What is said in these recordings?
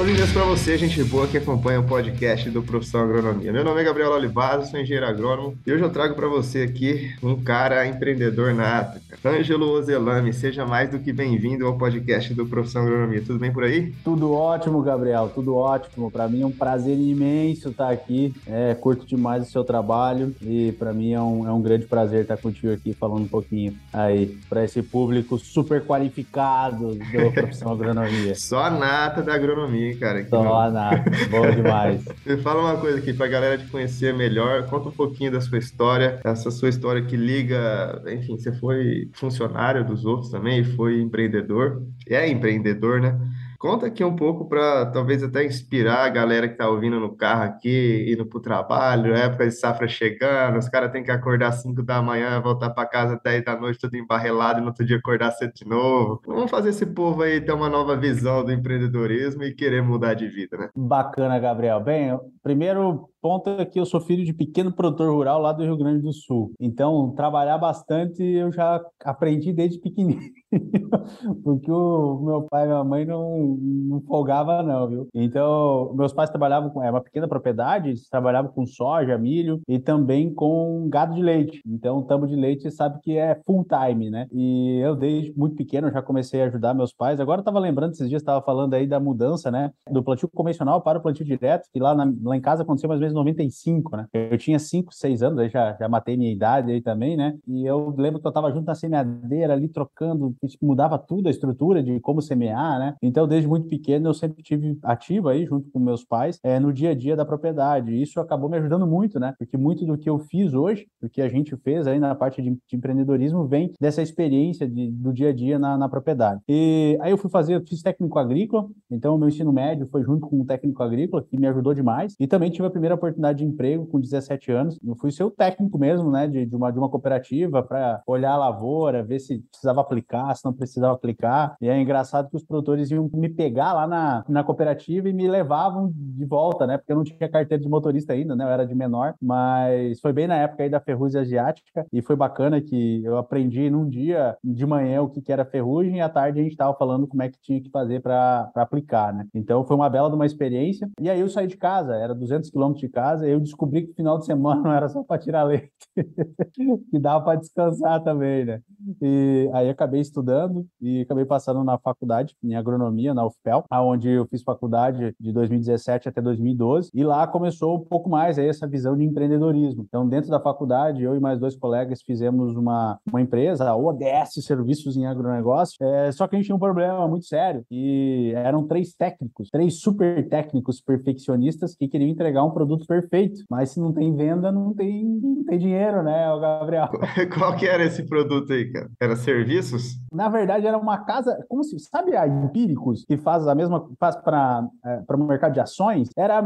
Boas-vindas para você, gente boa que acompanha o podcast do Profissão Agronomia. Meu nome é Gabriel Olivares, sou engenheiro agrônomo e hoje eu trago para você aqui um cara empreendedor nato, Ângelo Ozelami. Seja mais do que bem-vindo ao podcast do Profissão Agronomia. Tudo bem por aí? Tudo ótimo, Gabriel, tudo ótimo. Para mim é um prazer imenso estar aqui. É, curto demais o seu trabalho e para mim é um, é um grande prazer estar contigo aqui falando um pouquinho aí para esse público super qualificado da Profissão Agronomia. Só a nata da agronomia cara. Só nada, boa demais. Me fala uma coisa aqui, pra galera te conhecer melhor, conta um pouquinho da sua história, essa sua história que liga, enfim, você foi funcionário dos outros também, foi empreendedor, é empreendedor, né? Conta aqui um pouco para talvez até inspirar a galera que está ouvindo no carro aqui, indo para o trabalho, época de safra chegando, os caras têm que acordar às 5 da manhã, voltar para casa às 10 da noite, tudo embarrelado, e no outro dia acordar cedo de novo. Vamos fazer esse povo aí ter uma nova visão do empreendedorismo e querer mudar de vida, né? Bacana, Gabriel. Bem, primeiro ponto é que eu sou filho de pequeno produtor rural lá do Rio Grande do Sul. Então, trabalhar bastante eu já aprendi desde pequenininho. Porque o meu pai e minha mãe não, não folgava, não, viu? Então, meus pais trabalhavam com é uma pequena propriedade, eles trabalhavam com soja, milho e também com gado de leite. Então, tambo de leite sabe que é full time, né? E eu, desde muito pequeno, já comecei a ajudar meus pais. Agora, eu estava lembrando, esses dias, estava falando aí da mudança, né? Do plantio convencional para o plantio direto, que lá, na, lá em casa aconteceu mais ou menos 95, né? Eu tinha 5, 6 anos, aí já, já matei minha idade aí também, né? E eu lembro que eu estava junto na semeadeira ali, trocando mudava tudo a estrutura de como semear, né? Então, desde muito pequeno, eu sempre tive ativo aí, junto com meus pais, é, no dia a dia da propriedade. Isso acabou me ajudando muito, né? Porque muito do que eu fiz hoje, do que a gente fez aí na parte de, de empreendedorismo, vem dessa experiência de, do dia a dia na, na, propriedade. E aí eu fui fazer, eu fiz técnico agrícola, então o meu ensino médio foi junto com um técnico agrícola, que me ajudou demais. E também tive a primeira oportunidade de emprego com 17 anos. Eu fui ser o técnico mesmo, né? De, de uma, de uma cooperativa para olhar a lavoura, ver se precisava aplicar, se não precisava aplicar. E é engraçado que os produtores iam me pegar lá na, na cooperativa e me levavam de volta, né? Porque eu não tinha carteira de motorista ainda, né? Eu era de menor, mas foi bem na época aí da ferrugem asiática e foi bacana que eu aprendi num dia de manhã o que, que era ferrugem e à tarde a gente estava falando como é que tinha que fazer para aplicar, né? Então foi uma bela de uma experiência. E aí eu saí de casa, era 200 quilômetros de casa, eu descobri que final de semana não era só para tirar leite, que dava para descansar também, né? E aí acabei estudando e acabei passando na faculdade em agronomia na UFPEL, aonde eu fiz faculdade de 2017 até 2012 e lá começou um pouco mais aí essa visão de empreendedorismo. Então, dentro da faculdade, eu e mais dois colegas fizemos uma, uma empresa, a ODS Serviços em Agronegócio, é, só que a gente tinha um problema muito sério e eram três técnicos, três super técnicos perfeccionistas que queriam entregar um produto perfeito, mas se não tem venda, não tem, não tem dinheiro, né, Gabriel? Qual que era esse produto aí, cara? Era serviços? Na verdade, era uma casa, como se, sabe a Empíricos, que faz a mesma, faz para é, o mercado de ações? Era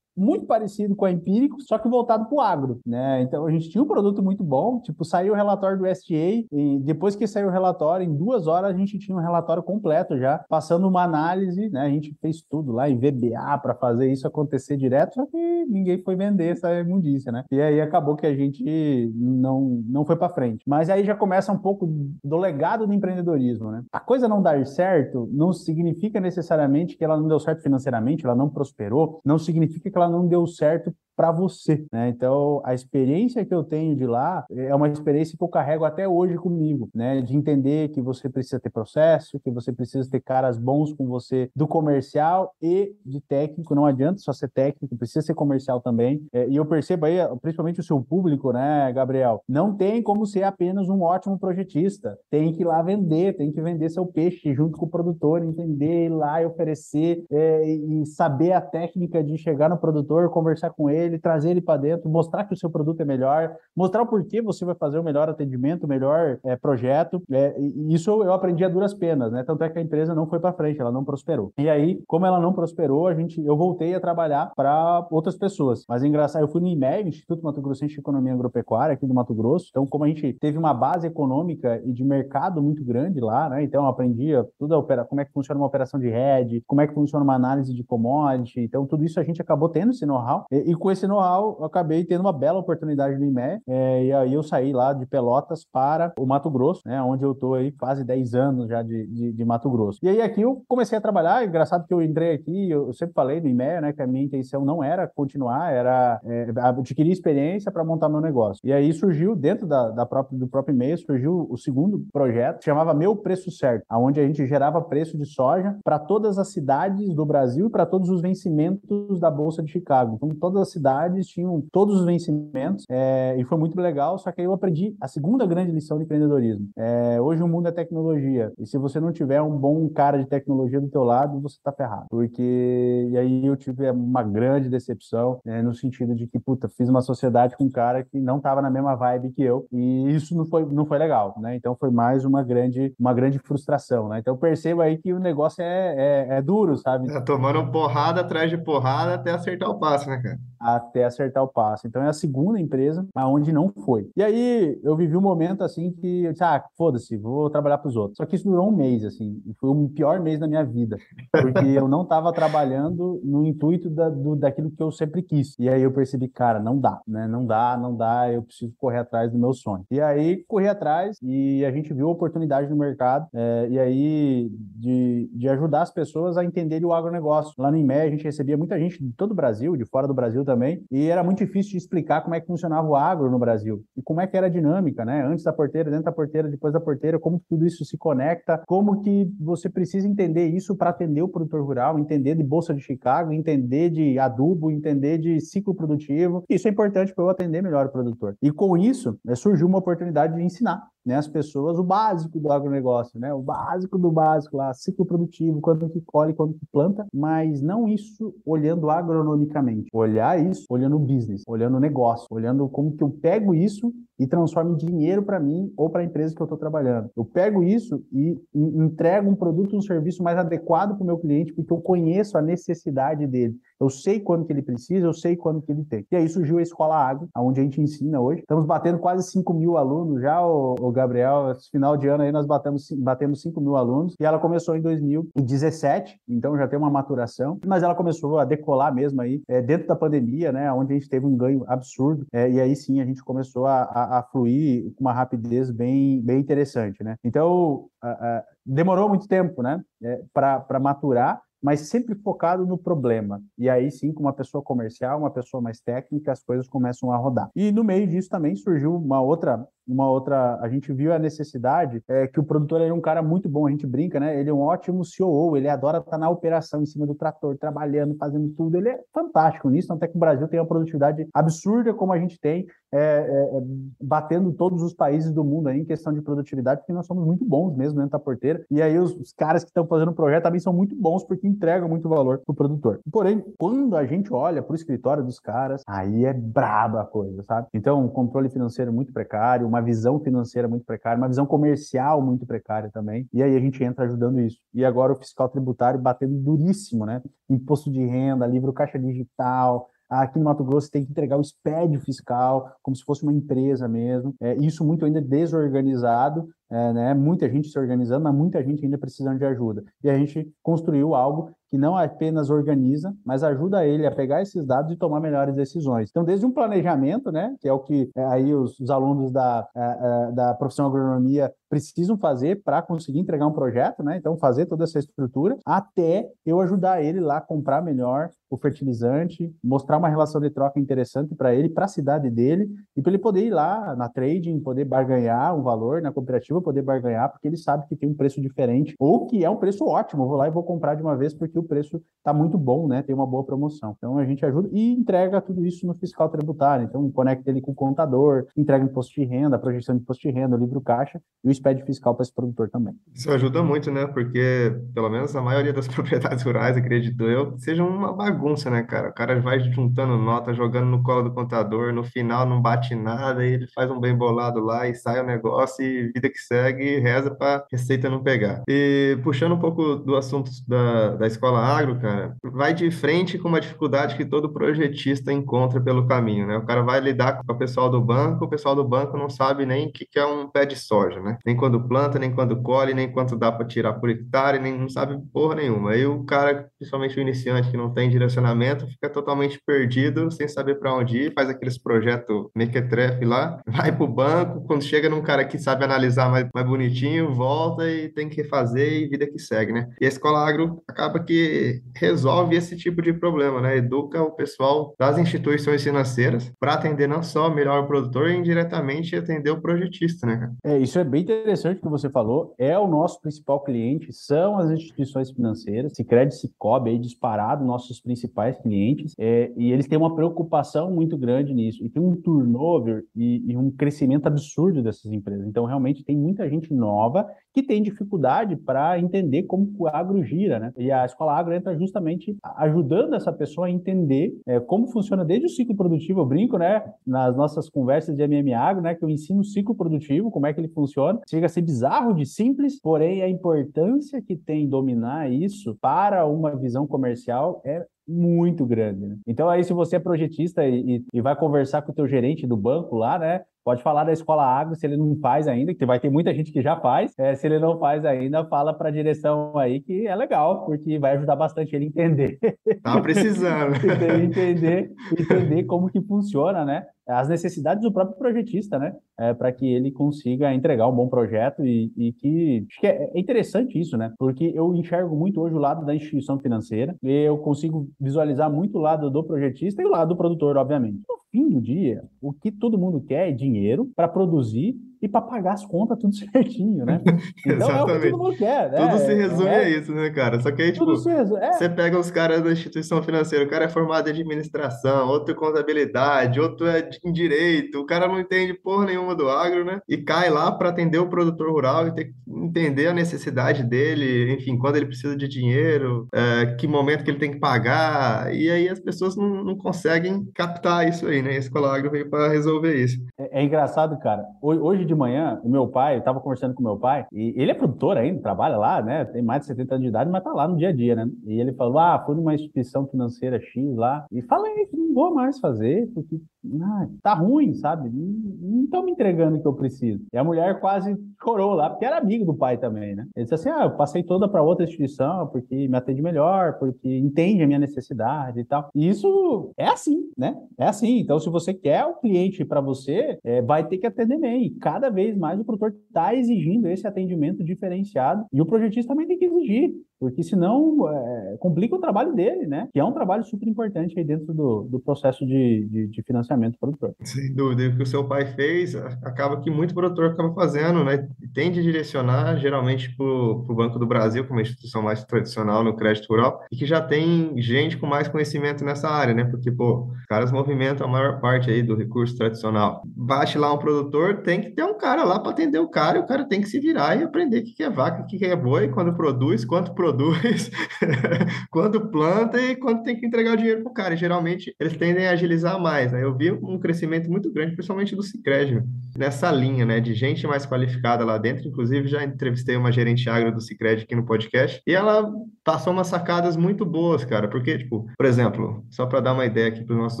muito parecido com a Empírico, só que voltado para o agro, né? Então a gente tinha um produto muito bom, tipo, saiu o relatório do STA e depois que saiu o relatório, em duas horas a gente tinha um relatório completo já, passando uma análise, né? A gente fez tudo lá em VBA para fazer isso acontecer direto, só que ninguém foi vender essa imundícia, né? E aí acabou que a gente não, não foi para frente. Mas aí já começa um pouco do legado do empreendedorismo, né? A coisa não dar certo não significa necessariamente que ela não deu certo financeiramente, ela não prosperou, não significa que ela não deu certo para você, né? Então, a experiência que eu tenho de lá é uma experiência que eu carrego até hoje comigo, né? De entender que você precisa ter processo, que você precisa ter caras bons com você do comercial e de técnico. Não adianta só ser técnico, precisa ser comercial também. É, e eu percebo aí, principalmente o seu público, né, Gabriel? Não tem como ser apenas um ótimo projetista. Tem que ir lá vender, tem que vender seu peixe junto com o produtor, entender, ir lá e oferecer é, e saber a técnica de chegar no produtor, conversar com ele ele, trazer ele para dentro, mostrar que o seu produto é melhor, mostrar o porquê você vai fazer o melhor atendimento, o melhor é, projeto. É, isso eu aprendi a duras penas, né? Tanto é que a empresa não foi para frente, ela não prosperou. E aí, como ela não prosperou, a gente, eu voltei a trabalhar para outras pessoas. Mas é engraçado, eu fui no IMEG, Instituto Mato Grossense de Economia Agropecuária, aqui do Mato Grosso. Então, como a gente teve uma base econômica e de mercado muito grande lá, né? Então, eu aprendia tudo opera, como é que funciona uma operação de rede, como é que funciona uma análise de commodity. Então, tudo isso a gente acabou tendo esse know-how. E, e com esse know-how, eu acabei tendo uma bela oportunidade no IME, é, e aí eu saí lá de Pelotas para o Mato Grosso, né, onde eu estou aí quase 10 anos já de, de, de, Mato Grosso. E aí aqui eu comecei a trabalhar, engraçado que eu entrei aqui, eu, sempre falei no IME, né, que a minha intenção não era continuar, era é, adquirir experiência para montar meu negócio. E aí surgiu, dentro da, da própria, do próprio e-mail, surgiu o segundo projeto, chamava Meu Preço Certo, onde a gente gerava preço de soja para todas as cidades do Brasil e para todos os vencimentos da Bolsa de Chicago. Então, todas as cidades tinham todos os vencimentos é, e foi muito legal. Só que aí eu aprendi a segunda grande lição de empreendedorismo. É, hoje o mundo é tecnologia e se você não tiver um bom cara de tecnologia do teu lado, você tá ferrado. Porque e aí eu tive uma grande decepção né, no sentido de que puta fiz uma sociedade com um cara que não tava na mesma vibe que eu e isso não foi não foi legal, né? Então foi mais uma grande uma grande frustração, né? Então perceba aí que o negócio é, é, é duro, sabe? É, tomando porrada atrás de porrada até acertar o passo, né, cara? Até acertar o passo. Então é a segunda empresa aonde não foi. E aí eu vivi um momento assim que eu disse, ah, foda-se, vou trabalhar para os outros. Só que isso durou um mês, assim, e foi o pior mês da minha vida, porque eu não estava trabalhando no intuito da, do, daquilo que eu sempre quis. E aí eu percebi, cara, não dá, né? Não dá, não dá, eu preciso correr atrás do meu sonho. E aí corri atrás e a gente viu a oportunidade no mercado, é, e aí de, de ajudar as pessoas a entenderem o agronegócio. Lá no IME a gente recebia muita gente de todo o Brasil, de fora do Brasil também, e era muito difícil de explicar como é que funcionava o agro no Brasil e como é que era a dinâmica, né? Antes da porteira, dentro da porteira, depois da porteira, como tudo isso se conecta, como que você precisa entender isso para atender o produtor rural, entender de bolsa de Chicago, entender de adubo, entender de ciclo produtivo. Isso é importante para eu atender melhor o produtor. E com isso, né, surgiu uma oportunidade de ensinar né, as pessoas o básico do agronegócio, né, o básico do básico lá, ciclo produtivo, quando que colhe, quando que planta, mas não isso olhando agronomicamente, olhar isso olhando o business, olhando o negócio, olhando como que eu pego isso e transformo em dinheiro para mim ou para a empresa que eu estou trabalhando. Eu pego isso e entrego um produto, um serviço mais adequado para o meu cliente, porque eu conheço a necessidade dele. Eu sei quando que ele precisa, eu sei quando que ele tem. E aí surgiu a Escola Agro, onde a gente ensina hoje. Estamos batendo quase 5 mil alunos já, o, Gabriel. Esse final de ano aí nós batemos, batemos 5 mil alunos. E ela começou em 2017, então já tem uma maturação. Mas ela começou a decolar mesmo aí, é, dentro da pandemia, né? Onde a gente teve um ganho absurdo. É, e aí sim a gente começou a, a, a, fluir com uma rapidez bem, bem interessante, né? Então, a, demorou muito tempo, né? É, para maturar mas sempre focado no problema. E aí sim, com uma pessoa comercial, uma pessoa mais técnica, as coisas começam a rodar. E no meio disso também surgiu uma outra uma outra, a gente viu a necessidade é que o produtor era um cara muito bom, a gente brinca, né? Ele é um ótimo CEO, ele adora estar na operação, em cima do trator, trabalhando, fazendo tudo. Ele é fantástico nisso, até que o Brasil tem uma produtividade absurda como a gente tem, é, é, é, batendo todos os países do mundo aí em questão de produtividade, porque nós somos muito bons mesmo dentro da porteira. E aí os, os caras que estão fazendo o projeto também são muito bons porque entregam muito valor para o produtor. Porém, quando a gente olha para o escritório dos caras, aí é braba a coisa, sabe? Então, controle financeiro muito precário, uma visão financeira muito precária, uma visão comercial muito precária também. E aí a gente entra ajudando isso. E agora o fiscal tributário batendo duríssimo, né? Imposto de renda, livro caixa digital, aqui no Mato Grosso tem que entregar o SPED fiscal, como se fosse uma empresa mesmo. É, isso muito ainda desorganizado, é, né? muita gente se organizando, mas muita gente ainda precisando de ajuda. E a gente construiu algo que não apenas organiza, mas ajuda ele a pegar esses dados e tomar melhores decisões. Então, desde um planejamento, né, que é o que é, aí os, os alunos da, é, é, da profissão agronomia precisam fazer para conseguir entregar um projeto, né? Então, fazer toda essa estrutura, até eu ajudar ele lá a comprar melhor o fertilizante, mostrar uma relação de troca interessante para ele, para a cidade dele, e para ele poder ir lá na trading, poder barganhar um valor, na cooperativa poder barganhar, porque ele sabe que tem um preço diferente, ou que é um preço ótimo, vou lá e vou comprar de uma vez porque o preço está muito bom, né? Tem uma boa promoção. Então a gente ajuda e entrega tudo isso no fiscal tributário. Então conecta ele com o contador, entrega imposto de renda, projeção de imposto de renda, livro caixa e o SPED fiscal para esse produtor também. Isso ajuda muito, né? Porque pelo menos a maioria das propriedades rurais, acredito eu, seja uma bagunça, né, cara? O cara vai juntando nota, jogando no colo do contador, no final não bate nada, e ele faz um bem bolado lá e sai o negócio e vida que segue, reza para receita não pegar. E puxando um pouco do assunto da, da escola agro, cara, vai de frente com uma dificuldade que todo projetista encontra pelo caminho, né? O cara vai lidar com o pessoal do banco, o pessoal do banco não sabe nem o que é um pé de soja, né? Nem quando planta, nem quando colhe, nem quanto dá para tirar por hectare, nem não sabe porra nenhuma. Aí o cara, principalmente o iniciante que não tem direcionamento, fica totalmente perdido, sem saber para onde ir, faz aqueles projetos mequetrefe lá, vai pro banco, quando chega num cara que sabe analisar mais, mais bonitinho, volta e tem que refazer e vida que segue, né? E a escola agro acaba que resolve esse tipo de problema, né? Educa o pessoal das instituições financeiras para atender não só melhor o produtor e indiretamente atender o projetista, né? É, isso é bem interessante que você falou. É o nosso principal cliente, são as instituições financeiras, Sicredi, Cicobi, aí disparado nossos principais clientes, é, e eles têm uma preocupação muito grande nisso. E tem um turnover e, e um crescimento absurdo dessas empresas. Então, realmente tem muita gente nova que tem dificuldade para entender como o agro gira, né? E a escola agro entra justamente ajudando essa pessoa a entender é, como funciona desde o ciclo produtivo. Eu brinco, né? Nas nossas conversas de MM Agro, né? Que eu ensino o ciclo produtivo, como é que ele funciona. Chega a ser bizarro de simples, porém a importância que tem dominar isso para uma visão comercial é muito grande. Né? Então aí se você é projetista e, e, vai conversar com o teu gerente do banco lá, né? Pode falar da escola agro se ele não faz ainda, que vai ter muita gente que já faz. É, se ele não faz ainda, fala para a direção aí que é legal, porque vai ajudar bastante ele a entender. Tá precisando. entender, entender como que funciona, né? As necessidades do próprio projetista, né? É, para que ele consiga entregar um bom projeto e, e que. Acho que é, é interessante isso, né? Porque eu enxergo muito hoje o lado da instituição financeira, e eu consigo visualizar muito o lado do projetista e o lado do produtor, obviamente. No fim do dia, o que todo mundo quer é dinheiro para produzir e para pagar as contas tudo certinho, né? Então é o que todo mundo quer, né? Tudo se resume é, a isso, né, cara? Só que aí, tipo, é. você pega os caras da instituição financeira, o cara é formado em administração, outro em contabilidade, outro é em direito, o cara não entende porra nenhuma do agro, né? E cai lá para atender o produtor rural e ter que entender a necessidade dele, enfim, quando ele precisa de dinheiro, é, que momento que ele tem que pagar, e aí as pessoas não, não conseguem captar isso aí, né? A Escola Agro veio para resolver isso. É, é engraçado, cara. Hoje de manhã, o meu pai, eu estava conversando com meu pai, e ele é produtor ainda, trabalha lá, né? Tem mais de 70 anos de idade, mas tá lá no dia a dia, né? E ele falou: ah, fui numa instituição financeira X lá, e falei que não vou mais fazer, porque ah, tá ruim, sabe? Não estão me entregando o que eu preciso. E a mulher quase chorou lá, porque era amigo do pai também, né? Ele disse assim: ah, eu passei toda para outra instituição porque me atende melhor, porque entende a minha necessidade e tal. E isso é assim, né? É assim. Então, se você quer o cliente para você, é, vai ter que atender bem. E cada vez mais o produtor está exigindo esse atendimento diferenciado e o projetista também tem que exigir porque senão é, complica o trabalho dele, né? Que é um trabalho super importante aí dentro do, do processo de, de, de financiamento do produtor. Sem dúvida, o que o seu pai fez, acaba que muito produtor acaba fazendo, né? Tende a direcionar geralmente para o Banco do Brasil, como a instituição mais tradicional no crédito rural, e que já tem gente com mais conhecimento nessa área, né? Porque, pô, caras movimentam a maior parte aí do recurso tradicional. Bate lá um produtor, tem que ter um cara lá para atender o cara, e o cara tem que se virar e aprender o que é vaca, o que é boi, quando produz, quanto produz quando planta e quando tem que entregar o dinheiro para o cara. E, geralmente eles tendem a agilizar mais. Né? Eu vi um crescimento muito grande, principalmente do Cicred, nessa linha né, de gente mais qualificada lá dentro. Inclusive, já entrevistei uma gerente agro do Cicred aqui no podcast e ela passou umas sacadas muito boas, cara. Porque, tipo, por exemplo, só para dar uma ideia aqui para os nossos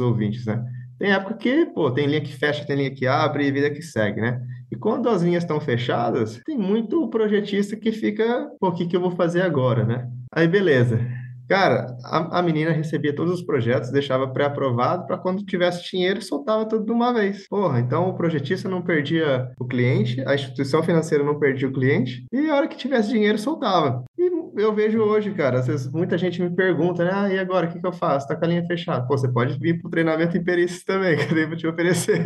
ouvintes, né? Tem época que, pô, tem linha que fecha, tem linha que abre e vida que segue, né? E quando as linhas estão fechadas, tem muito projetista que fica, pô, o que, que eu vou fazer agora, né? Aí, beleza. Cara, a, a menina recebia todos os projetos, deixava pré-aprovado para quando tivesse dinheiro, soltava tudo de uma vez. Porra, então o projetista não perdia o cliente, a instituição financeira não perdia o cliente, e a hora que tivesse dinheiro, soltava. Eu vejo hoje, cara, vezes muita gente me pergunta, né? Ah, e agora, o que, que eu faço? Tá com a linha fechada. Pô, você pode vir pro treinamento em perícias também, que eu devo te oferecer.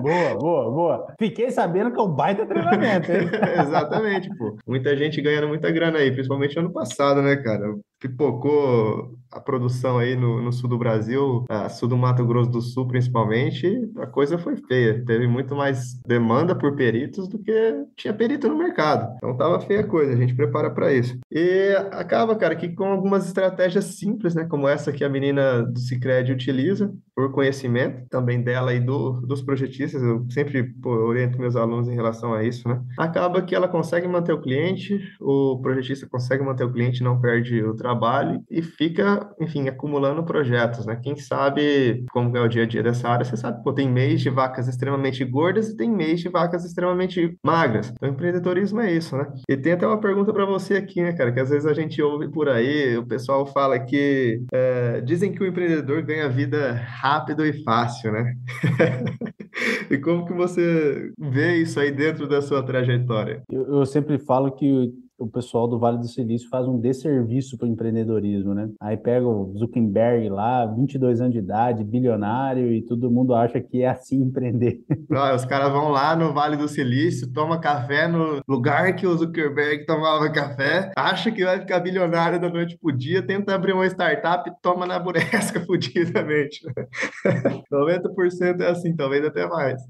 Boa, boa, boa. Fiquei sabendo que é um baita treinamento, hein? Exatamente, pô. Muita gente ganhando muita grana aí, principalmente ano passado, né, cara? Pipocou a produção aí no, no, sul do Brasil, sul do Mato Grosso do Sul principalmente, a coisa foi feia. Teve muito mais demanda por peritos do que tinha perito no mercado. Então tava feia a coisa, a gente prepara para isso. E acaba, cara, que com algumas estratégias simples, né, como essa que a menina do Cicred utiliza, por conhecimento também dela e do, dos projetistas, eu sempre pô, oriento meus alunos em relação a isso, né? Acaba que ela consegue manter o cliente, o projetista consegue manter o cliente, não perde o trabalho e fica, enfim, acumulando projetos, né? Quem sabe como é o dia a dia dessa área, você sabe, pô, tem mês de vacas extremamente gordas e tem mês de vacas extremamente magras. Então, empreendedorismo é isso, né? E tem até uma pergunta para você aqui, né, cara, que às vezes a gente ouve por aí, o pessoal fala que é, dizem que o empreendedor ganha vida rápido e fácil, né? e como que você vê isso aí dentro da sua trajetória? Eu, eu sempre falo que o pessoal do Vale do Silício faz um desserviço para o empreendedorismo, né? Aí pega o Zuckerberg lá, 22 anos de idade, bilionário, e todo mundo acha que é assim empreender. Os caras vão lá no Vale do Silício, toma café no lugar que o Zuckerberg tomava café, acha que vai ficar bilionário da noite pro dia, tenta abrir uma startup e toma na buresca fudidamente. 90% é assim, talvez até mais.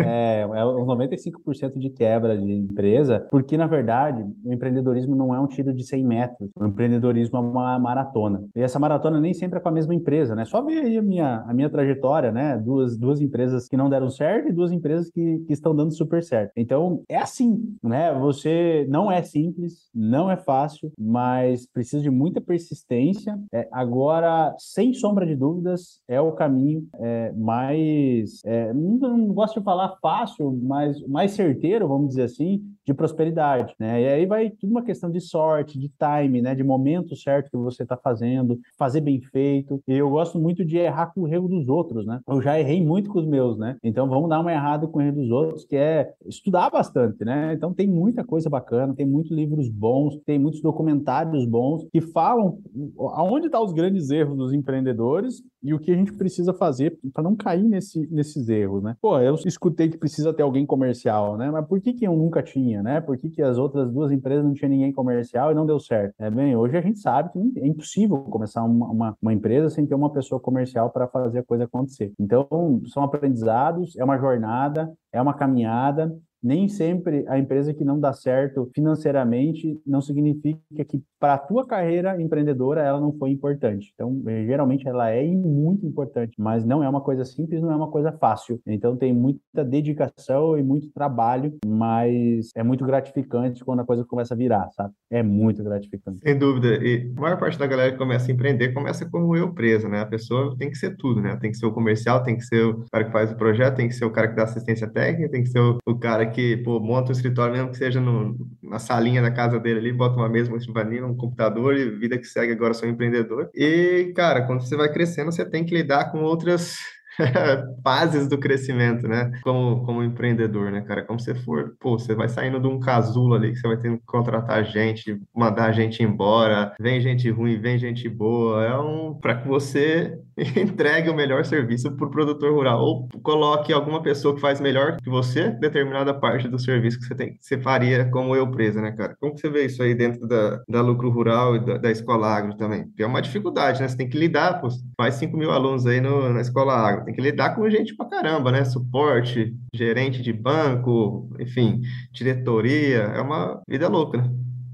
É, é uns 95% de quebra de empresa, porque na verdade o empreendedor empreendedorismo não é um tiro de 100 metros. O empreendedorismo é uma maratona. E essa maratona nem sempre é com a mesma empresa, né? Só ver aí a minha, a minha trajetória, né? Duas, duas empresas que não deram certo e duas empresas que, que estão dando super certo. Então, é assim, né? Você não é simples, não é fácil, mas precisa de muita persistência. É, agora, sem sombra de dúvidas, é o caminho é, mais. É, não, não gosto de falar fácil, mas mais certeiro, vamos dizer assim, de prosperidade, né? E aí vai tudo uma questão de sorte, de time, né? De momento certo que você está fazendo, fazer bem feito. E eu gosto muito de errar com o erro dos outros, né? Eu já errei muito com os meus, né? Então vamos dar uma errada com o erro dos outros, que é estudar bastante, né? Então tem muita coisa bacana, tem muitos livros bons, tem muitos documentários bons que falam aonde estão tá os grandes erros dos empreendedores e o que a gente precisa fazer para não cair nesse, nesses erros, né? Pô, eu escutei que precisa ter alguém comercial, né? Mas por que, que eu nunca tinha, né? Por que, que as outras duas empresas não tinha ninguém comercial e não deu certo? É bem, hoje a gente sabe que é impossível começar uma, uma, uma empresa sem ter uma pessoa comercial para fazer a coisa acontecer. Então, são aprendizados, é uma jornada, é uma caminhada, nem sempre a empresa que não dá certo financeiramente não significa que para a tua carreira empreendedora ela não foi importante. Então, eh, geralmente ela é muito importante, mas não é uma coisa simples, não é uma coisa fácil. Então, tem muita dedicação e muito trabalho, mas é muito gratificante quando a coisa começa a virar, sabe? É muito gratificante. Sem dúvida. E a maior parte da galera que começa a empreender começa como eu presa, né? A pessoa tem que ser tudo, né? Tem que ser o comercial, tem que ser o cara que faz o projeto, tem que ser o cara que dá assistência técnica, tem que ser o, o que, pô, monta o escritório, mesmo que seja no, na salinha da casa dele ali, bota uma mesa, uma escrivaninha, um computador e vida que segue agora sou empreendedor. E, cara, quando você vai crescendo, você tem que lidar com outras fases do crescimento, né? Como, como empreendedor, né, cara? Como você for, pô, você vai saindo de um casulo ali que você vai tendo que contratar gente, mandar gente embora, vem gente ruim, vem gente boa. É um para que você entregue o melhor serviço para o produtor rural ou coloque alguma pessoa que faz melhor que você determinada parte do serviço que você tem, que você faria como eu presa, né, cara? Como que você vê isso aí dentro da, da lucro rural e da, da escola agro também? é uma dificuldade, né? Você tem que lidar, pô, faz 5 mil alunos aí no, na escola agro tem que lidar com gente pra caramba, né? Suporte, gerente de banco, enfim, diretoria, é uma vida louca, né?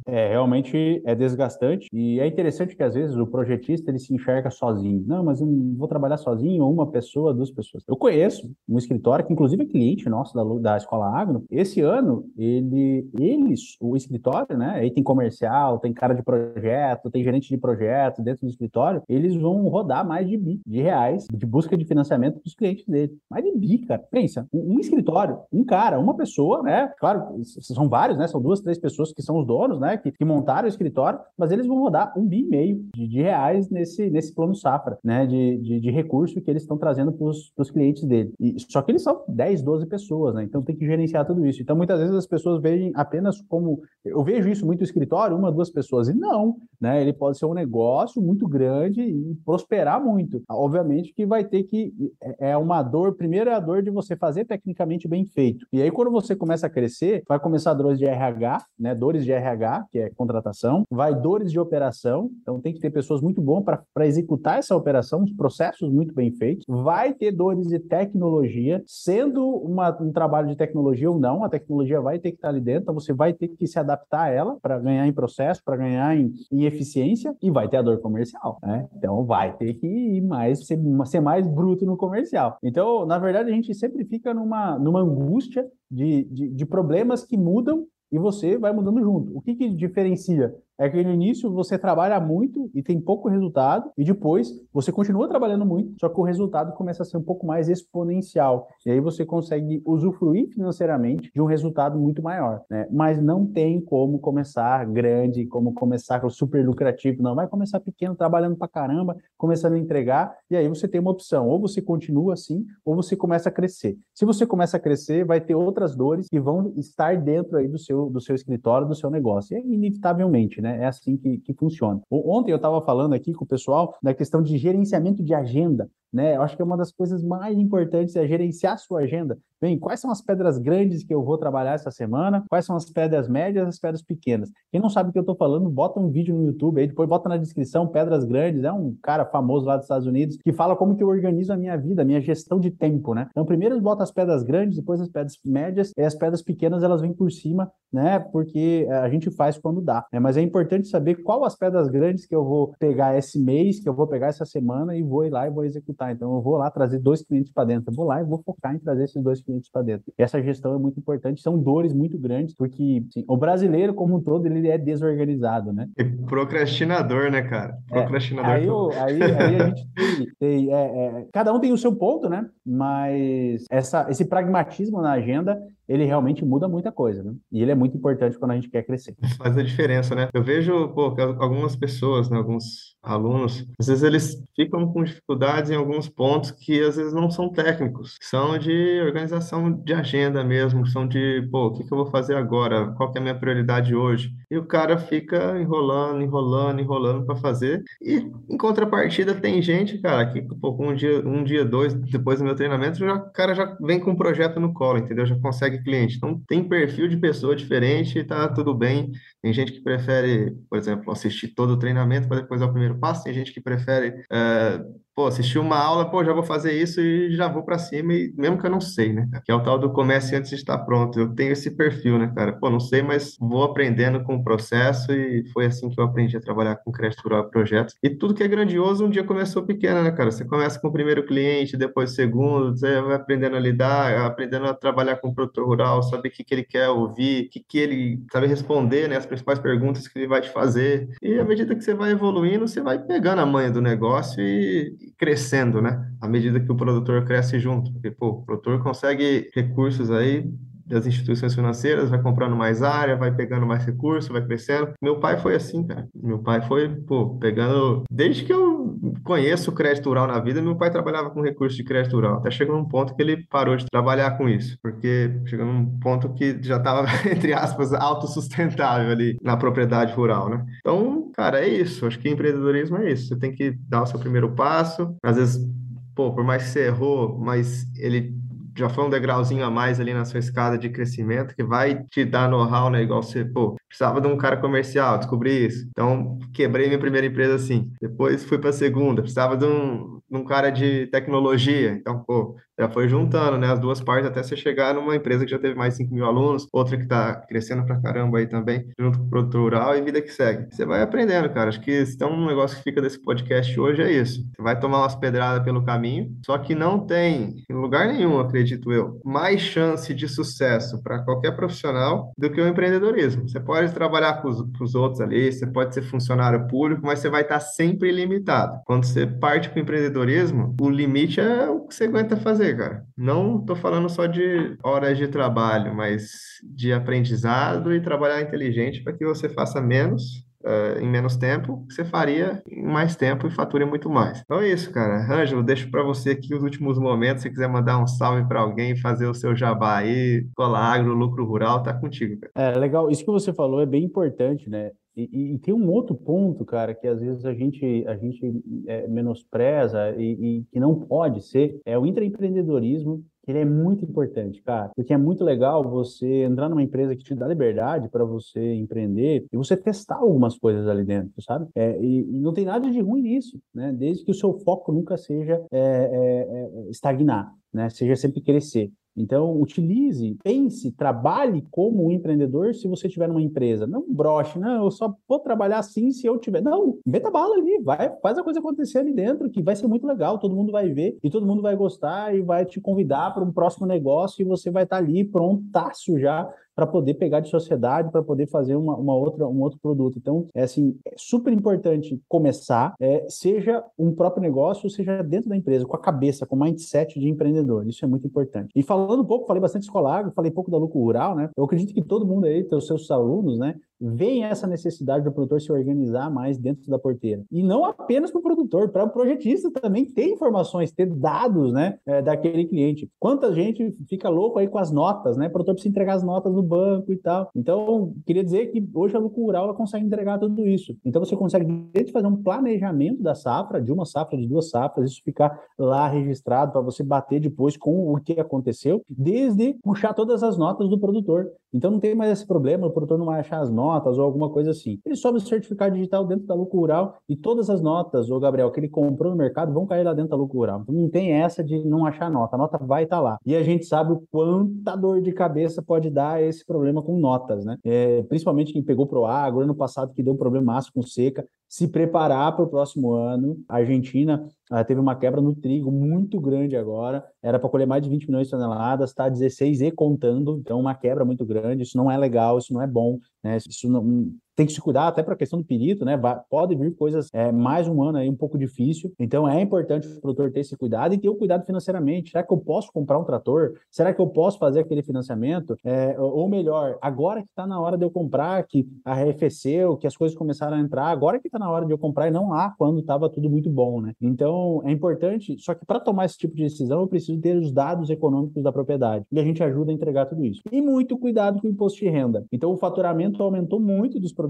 É, realmente é desgastante e é interessante que às vezes o projetista ele se enxerga sozinho. Não, mas eu não vou trabalhar sozinho, ou uma pessoa, duas pessoas. Eu conheço um escritório que inclusive é cliente nosso da, da Escola Agro. Esse ano, ele, eles, o escritório, né, aí tem comercial, tem cara de projeto, tem gerente de projeto dentro do escritório, eles vão rodar mais de bi de reais de busca de financiamento para os clientes dele. Mais de bi, cara. Pensa, um, um escritório, um cara, uma pessoa, né, claro, são vários, né, são duas, três pessoas que são os donos, né, que, que montaram o escritório, mas eles vão rodar um bi e meio de, de reais nesse, nesse plano safra, né? De, de, de recurso que eles estão trazendo para os clientes dele. E, só que eles são 10, 12 pessoas, né? Então tem que gerenciar tudo isso. Então muitas vezes as pessoas veem apenas como. Eu vejo isso muito no escritório, uma, duas pessoas. E não, né? Ele pode ser um negócio muito grande e prosperar muito. Obviamente que vai ter que. É, é uma dor, primeiro é a dor de você fazer tecnicamente bem feito. E aí, quando você começa a crescer, vai começar dores de RH, né? Dores de RH, Que é contratação, vai dores de operação, então tem que ter pessoas muito boas para executar essa operação, os processos muito bem feitos, vai ter dores de tecnologia, sendo uma, um trabalho de tecnologia ou não, a tecnologia vai ter que estar ali dentro, então você vai ter que se adaptar a ela para ganhar em processo, para ganhar em, em, eficiência, e vai ter a dor comercial, né? Então vai ter que ir mais, ser, ser mais bruto no comercial. Então, na verdade, a gente sempre fica numa, numa angústia de, de, de problemas que mudam e você vai mudando junto. O que, que diferencia é que no início você trabalha muito e tem pouco resultado, e depois você continua trabalhando muito, só que o resultado começa a ser um pouco mais exponencial. E aí você consegue usufruir financeiramente de um resultado muito maior. Né? Mas não tem como começar grande, como começar com super lucrativo. Não, vai começar pequeno, trabalhando pra caramba, começando a entregar, e aí você tem uma opção: ou você continua assim, ou você começa a crescer. Se você começa a crescer, vai ter outras dores que vão estar dentro aí do seu, do seu escritório, do seu negócio. E inevitavelmente, né? É assim que, que funciona. Ontem eu estava falando aqui com o pessoal da questão de gerenciamento de agenda né? Eu acho que é uma das coisas mais importantes é gerenciar a sua agenda. Bem, quais são as pedras grandes que eu vou trabalhar essa semana? Quais são as pedras médias as pedras pequenas? Quem não sabe o que eu estou falando, bota um vídeo no YouTube aí, depois bota na descrição Pedras Grandes, é um cara famoso lá dos Estados Unidos que fala como que eu organizo a minha vida, a minha gestão de tempo, né? Então, primeiro bota as pedras grandes, depois as pedras médias, e as pedras pequenas elas vêm por cima, né? Porque a gente faz quando dá. Né? Mas é importante saber qual as pedras grandes que eu vou pegar esse mês, que eu vou pegar essa semana e vou ir lá e vou executar tá? Então eu vou lá trazer dois clientes para dentro, eu vou lá e vou focar em trazer esses dois clientes para dentro. Essa gestão é muito importante, são dores muito grandes, porque assim, o brasileiro como um todo ele é desorganizado, né? E procrastinador, né, cara? É, procrastinador. É, aí, eu, aí, aí, a gente tem, tem é, é, cada um tem o seu ponto, né? Mas essa, esse pragmatismo na agenda ele realmente muda muita coisa, né? E ele é muito importante quando a gente quer crescer. Faz a diferença, né? Eu vejo, pô, algumas pessoas, né, alguns alunos, às vezes eles ficam com dificuldades em alguns pontos que às vezes não são técnicos, são de organização de agenda mesmo, são de, pô, o que que eu vou fazer agora? Qual é a minha prioridade hoje? E o cara fica enrolando, enrolando, enrolando para fazer. E em contrapartida tem gente, cara, que pô, um dia, um dia, dois depois do meu treinamento, o cara já vem com um projeto no colo, entendeu? Já consegue cliente. Então, tem perfil de pessoa diferente e tá tudo bem. Tem gente que prefere, por exemplo, assistir todo o treinamento para depois dar o primeiro passo. Tem gente que prefere é, pô, assisti uma aula, pô, já vou fazer isso e já vou para cima, e mesmo que eu não sei, né? Que é o tal do comece antes de estar pronto. Eu tenho esse perfil, né, cara? Pô, não sei, mas vou aprendendo com o processo e foi assim que eu aprendi a trabalhar com crédito rural projetos. E tudo que é grandioso um dia começou pequeno, né, cara? Você começa com o primeiro cliente, depois o segundo, você vai aprendendo a lidar, aprendendo a trabalhar com o produtor rural, saber o que, que ele quer ouvir, o que, que ele sabe responder, né? As principais perguntas que ele vai te fazer. E à medida que você vai evoluindo, você vai pegando a manha do negócio e, crescendo, né? À medida que o produtor cresce junto. Porque, pô, o produtor consegue recursos aí das instituições financeiras, vai comprando mais área, vai pegando mais recursos, vai crescendo. Meu pai foi assim, cara. Meu pai foi, pô, pegando. Desde que eu conheço o crédito rural na vida, meu pai trabalhava com recurso de crédito rural. Até chegou num ponto que ele parou de trabalhar com isso, porque chegou num ponto que já estava, entre aspas, autossustentável ali na propriedade rural, né? Então, cara, é isso. Acho que empreendedorismo é isso. Você tem que dar o seu primeiro passo. Às vezes, pô, por mais que você errou, mas ele já foi um degrauzinho a mais ali na sua escada de crescimento que vai te dar know-how, né? Igual você, pô, precisava de um cara comercial, descobri isso. Então, quebrei minha primeira empresa assim. Depois fui para a segunda, precisava de um, de um cara de tecnologia. Então, pô, já foi juntando, né, as duas partes até você chegar numa empresa que já teve mais de 5 mil alunos, outra que está crescendo pra caramba aí também, junto com o produtor rural e vida que segue. Você vai aprendendo, cara. Acho que se tem um negócio que fica desse podcast hoje é isso. Você vai tomar umas pedradas pelo caminho, só que não tem, em lugar nenhum, acredito eu, mais chance de sucesso para qualquer profissional do que o empreendedorismo. Você pode trabalhar com os, com os outros ali, você pode ser funcionário público, mas você vai estar sempre limitado. Quando você parte para o empreendedorismo, o limite é o que você aguenta fazer fazer, cara. Não estou falando só de horas de trabalho, mas de aprendizado e trabalhar inteligente para que você faça menos Uh, em menos tempo, você faria em mais tempo e fature muito mais. Então é isso, cara. Ângelo, deixo para você aqui os últimos momentos. Se quiser mandar um salve para alguém, fazer o seu jabá aí, cola agro, lucro rural, tá contigo, cara. É legal. Isso que você falou é bem importante, né? E, e, tem um outro ponto, cara, que às vezes a gente, a gente é, menospreza e, e, que não pode ser, é o intraempreendedorismo ele é muito importante, cara, porque é muito legal você entrar numa empresa que te dá liberdade para você empreender e você testar algumas coisas ali dentro, sabe? É, e, e, não tem nada de ruim nisso, né? Desde que o seu foco nunca seja é, é, é estagnar, né? Seja sempre crescer. Então, utilize, pense, trabalhe como um empreendedor se você tiver numa empresa. Não broche, não, eu só vou trabalhar assim se eu tiver. Não, meta bala ali, vai, faz a coisa acontecer ali dentro, que vai ser muito legal, todo mundo vai ver e todo mundo vai gostar e vai te convidar para um próximo negócio e você vai estar tá ali prontaço já para poder pegar de sociedade, para poder fazer uma, uma, outra, um outro produto. Então, é assim, é super importante começar, é, seja um próprio negócio, seja dentro da empresa, com a cabeça, com o mindset de empreendedor. Isso é muito importante. E falando um pouco, falei bastante escolar, falei pouco da lucro rural, né? Eu acredito que todo mundo aí, os seus alunos, né, vem essa necessidade do produtor se organizar mais dentro da porteira. E não apenas para o produtor, para o projetista também ter informações, ter dados né, é, daquele cliente. Quanta gente fica louco aí com as notas, né? O produtor precisa entregar as notas no banco e tal. Então, queria dizer que hoje a Lucro Rural ela consegue entregar tudo isso. Então, você consegue desde fazer um planejamento da safra, de uma safra, de duas safras, isso ficar lá registrado para você bater depois com o que aconteceu, desde puxar todas as notas do produtor. Então, não tem mais esse problema, o produtor não vai achar as notas notas ou alguma coisa assim. Ele sobe o certificado digital dentro da lucro rural e todas as notas, o Gabriel, que ele comprou no mercado vão cair lá dentro da lucro rural. Então não tem essa de não achar nota. A nota vai estar tá lá. E a gente sabe o quanta dor de cabeça pode dar esse problema com notas, né? É, principalmente quem pegou pro agro, ano passado que deu um problema com seca, se preparar para o próximo ano. A Argentina uh, teve uma quebra no trigo muito grande agora, era para colher mais de 20 milhões de toneladas, está 16 e contando, então uma quebra muito grande. Isso não é legal, isso não é bom, né? Isso não, tem que se cuidar até para a questão do perito, né? Vai, pode vir coisas é, mais um ano aí um pouco difícil. Então é importante o produtor ter esse cuidado e ter o cuidado financeiramente. Será que eu posso comprar um trator? Será que eu posso fazer aquele financiamento? É, ou melhor, agora que está na hora de eu comprar, que arrefeceu, que as coisas começaram a entrar, agora que está na hora de eu comprar e não lá quando estava tudo muito bom, né? Então é importante. Só que para tomar esse tipo de decisão eu preciso ter os dados econômicos da propriedade e a gente ajuda a entregar tudo isso. E muito cuidado com o imposto de renda. Então o faturamento aumentou muito dos produtores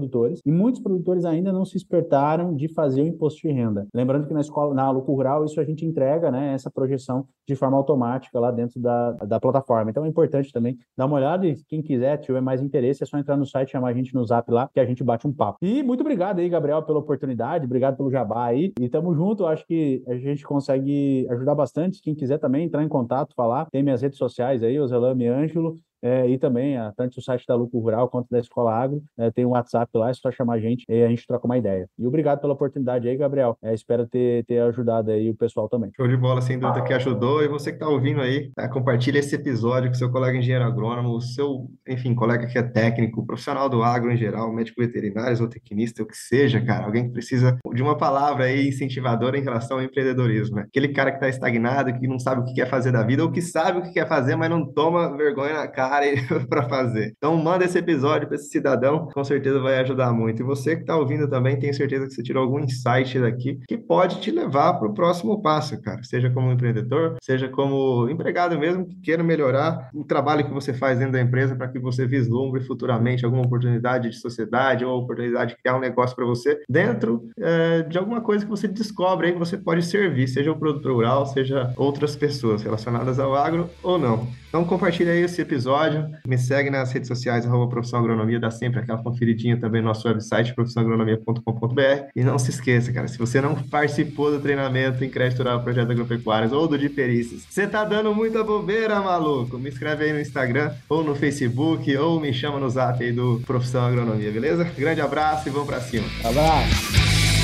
e muitos produtores ainda não se espertaram de fazer o imposto de renda. Lembrando que na escola, na Lucro Rural, isso a gente entrega, né, essa projeção de forma automática lá dentro da, da plataforma. Então é importante também dar uma olhada e quem quiser, tiver mais interesse, é só entrar no site, chamar a gente no zap lá, que a gente bate um papo. E muito obrigado aí, Gabriel, pela oportunidade, obrigado pelo jabá aí. E tamo junto, acho que a gente consegue ajudar bastante. Quem quiser também entrar em contato, falar, tem minhas redes sociais aí, Ozelame Ângelo, é, e também, a, tanto o site da Lucro Rural quanto da Escola Agro, é, tem um WhatsApp lá, é só chamar a gente e a gente troca uma ideia. E obrigado pela oportunidade aí, Gabriel. É, espero ter, ter ajudado aí o pessoal também. Show de bola, sem dúvida que ajudou. E você que está ouvindo aí, tá, compartilha esse episódio com seu colega engenheiro agrônomo, seu, enfim, colega que é técnico, profissional do agro em geral, médico veterinário, ou tecnista, o que seja, cara, alguém que precisa de uma palavra aí incentivadora em relação ao empreendedorismo, né? Aquele cara que está estagnado, que não sabe o que quer fazer da vida, ou que sabe o que quer fazer, mas não toma vergonha na cara para fazer. Então, manda esse episódio para esse cidadão, com certeza vai ajudar muito. E você que está ouvindo também, tenho certeza que você tirou algum insight daqui que pode te levar para o próximo passo, cara. Seja como empreendedor, seja como empregado mesmo, que queira melhorar o trabalho que você faz dentro da empresa para que você vislumbre futuramente alguma oportunidade de sociedade ou oportunidade de criar um negócio para você dentro é, de alguma coisa que você descobre aí que você pode servir, seja o produtor rural, seja outras pessoas relacionadas ao agro ou não. Então compartilha aí esse episódio, me segue nas redes sociais, arroba Profissão Agronomia, dá sempre aquela conferidinha também no nosso website, profissãoagronomia.com.br. E não se esqueça, cara, se você não participou do treinamento em crédito rural Projeto Agropecuários ou do de perícias, você tá dando muita bobeira, maluco. Me escreve aí no Instagram, ou no Facebook, ou me chama no zap aí do Profissão Agronomia, beleza? Grande abraço e vamos pra cima. Abraço!